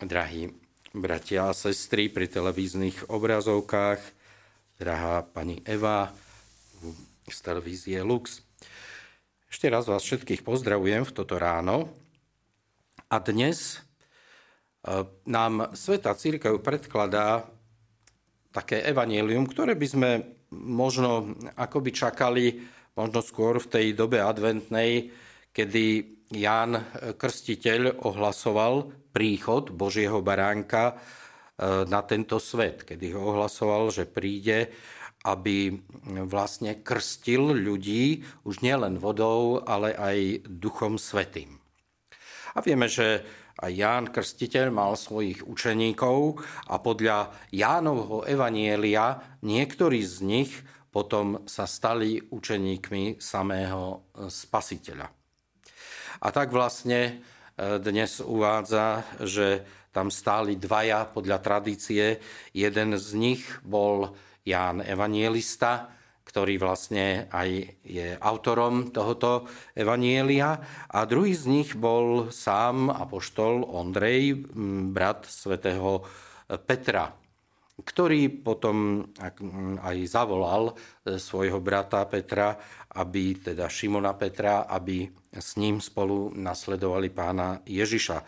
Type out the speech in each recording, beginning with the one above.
drahí bratia a sestry pri televíznych obrazovkách, drahá pani Eva z televízie Lux. Ešte raz vás všetkých pozdravujem v toto ráno. A dnes e, nám Sveta Církev predkladá také evanílium, ktoré by sme možno akoby čakali možno skôr v tej dobe adventnej, kedy Ján Krstiteľ ohlasoval príchod Božieho baránka e, na tento svet, kedy ho ohlasoval, že príde, aby vlastne krstil ľudí už nielen vodou, ale aj duchom svetým. A vieme, že aj Ján Krstiteľ mal svojich učeníkov a podľa Jánovho evanielia niektorí z nich potom sa stali učeníkmi samého spasiteľa. A tak vlastne dnes uvádza, že tam stáli dvaja podľa tradície. Jeden z nich bol Ján Evanielista, ktorý vlastne aj je autorom tohoto evanielia. A druhý z nich bol sám apoštol Ondrej, brat svätého Petra, ktorý potom aj zavolal e, svojho brata Petra, aby teda Šimona Petra, aby s ním spolu nasledovali pána Ježiša.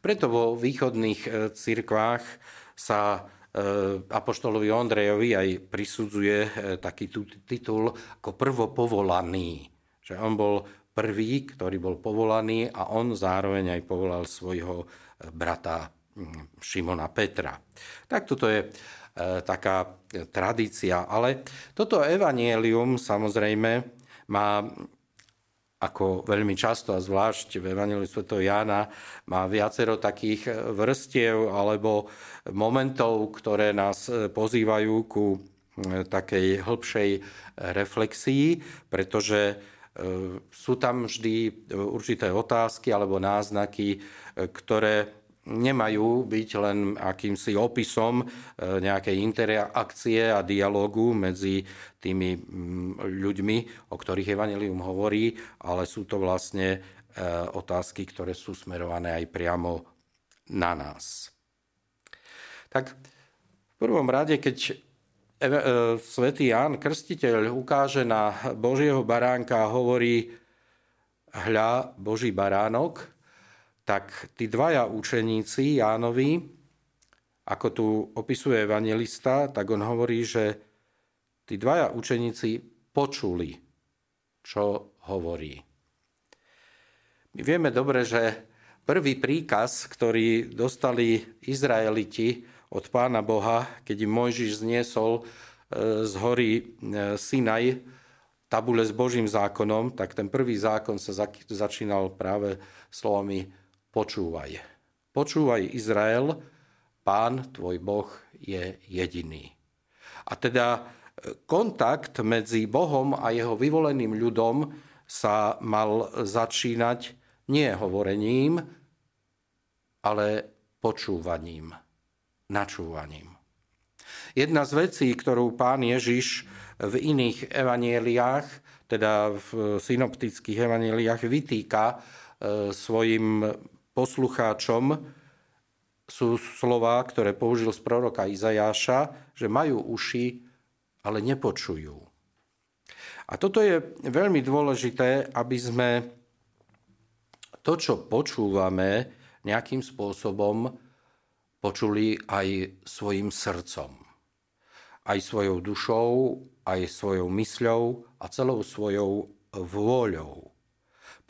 Preto vo východných e, cirkvách sa e, apoštolovi Ondrejovi aj prisudzuje taký titul ako prvopovolaný. Že on bol prvý, ktorý bol povolaný a on zároveň aj povolal svojho brata Šimona Petra. Tak toto je taká tradícia. Ale toto evanielium samozrejme má ako veľmi často a zvlášť v Evangeliu Sv. Jána má viacero takých vrstiev alebo momentov, ktoré nás pozývajú ku e, takej hĺbšej reflexii, pretože e, sú tam vždy určité otázky alebo náznaky, e, ktoré nemajú byť len akýmsi opisom e, nejakej interakcie a dialogu medzi tými ľuďmi, o ktorých Evangelium hovorí, ale sú to vlastne e, otázky, ktoré sú smerované aj priamo na nás. Tak v prvom rade, keď e, svätý Ján Krstiteľ ukáže na Božieho baránka a hovorí hľa Boží baránok, tak tí dvaja učeníci Jánovi, ako tu opisuje evangelista, tak on hovorí, že tí dvaja učeníci počuli, čo hovorí. My vieme dobre, že prvý príkaz, ktorý dostali Izraeliti od pána Boha, keď im Mojžiš zniesol e, z hory e, Sinaj tabule s Božím zákonom, tak ten prvý zákon sa začínal práve slovami počúvaj. Počúvaj Izrael, pán tvoj Boh je jediný. A teda e, kontakt medzi Bohom a jeho vyvoleným ľudom sa mal začínať nie hovorením, ale počúvaním, načúvaním. Jedna z vecí, ktorú pán Ježiš v iných evanieliách, teda v synoptických evanieliách vytýka e, svojim poslucháčom sú slova, ktoré použil z proroka Izajáša, že majú uši, ale nepočujú. A toto je veľmi dôležité, aby sme to, čo počúvame, nejakým spôsobom počuli aj svojim srdcom. Aj svojou dušou, aj svojou mysľou a celou svojou vôľou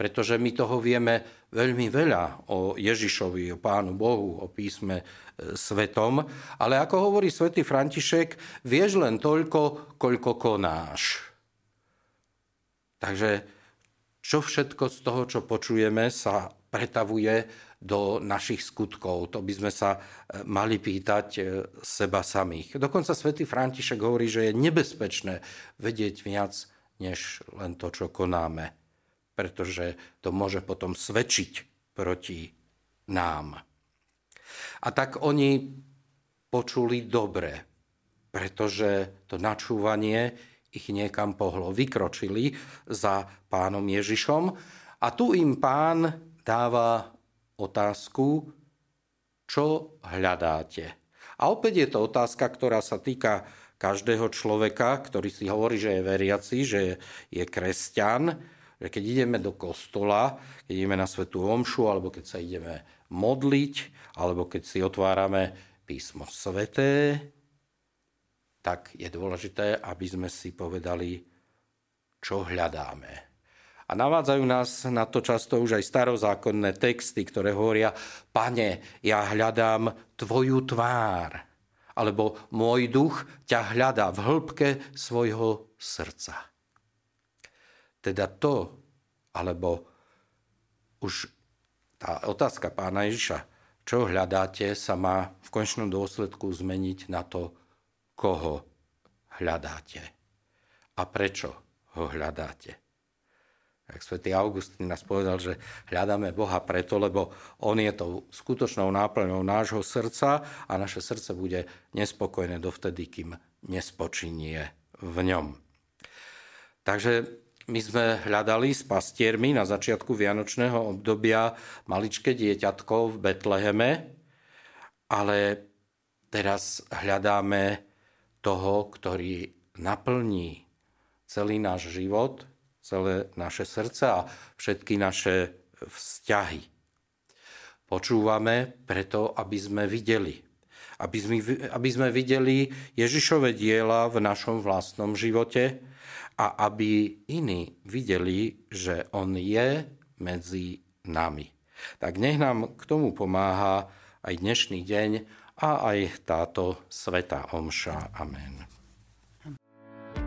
pretože my toho vieme veľmi veľa o Ježišovi, o Pánu Bohu, o písme e, svetom, ale ako hovorí svätý František, vieš len toľko, koľko konáš. Takže čo všetko z toho, čo počujeme, sa pretavuje do našich skutkov. To by sme sa e, mali pýtať e, seba samých. Dokonca svätý František hovorí, že je nebezpečné vedieť viac, než len to, čo konáme pretože to môže potom svedčiť proti nám. A tak oni počuli dobre, pretože to načúvanie ich niekam pohlo. Vykročili za pánom Ježišom a tu im pán dáva otázku, čo hľadáte. A opäť je to otázka, ktorá sa týka každého človeka, ktorý si hovorí, že je veriaci, že je kresťan, že keď ideme do kostola, keď ideme na svetú omšu, alebo keď sa ideme modliť, alebo keď si otvárame písmo sveté, tak je dôležité, aby sme si povedali, čo hľadáme. A navádzajú nás na to často už aj starozákonné texty, ktoré hovoria, pane, ja hľadám tvoju tvár, alebo môj duch ťa hľadá v hĺbke svojho srdca. Teda to, alebo už tá otázka pána Ježiša, čo hľadáte, sa má v končnom dôsledku zmeniť na to, koho hľadáte a prečo ho hľadáte. Tak svätý Augustín nás povedal, že hľadáme Boha preto, lebo On je tou skutočnou náplňou nášho srdca a naše srdce bude nespokojné dovtedy, kým nespočinie v ňom. Takže my sme hľadali s pastiermi na začiatku vianočného obdobia maličké dieťatko v Betleheme, ale teraz hľadáme toho, ktorý naplní celý náš život celé naše srdce a všetky naše vzťahy. Počúvame preto, aby sme videli. Aby sme, aby sme videli Ježišove diela v našom vlastnom živote a aby iní videli, že On je medzi nami. Tak nech nám k tomu pomáha aj dnešný deň a aj táto sveta omša. Amen.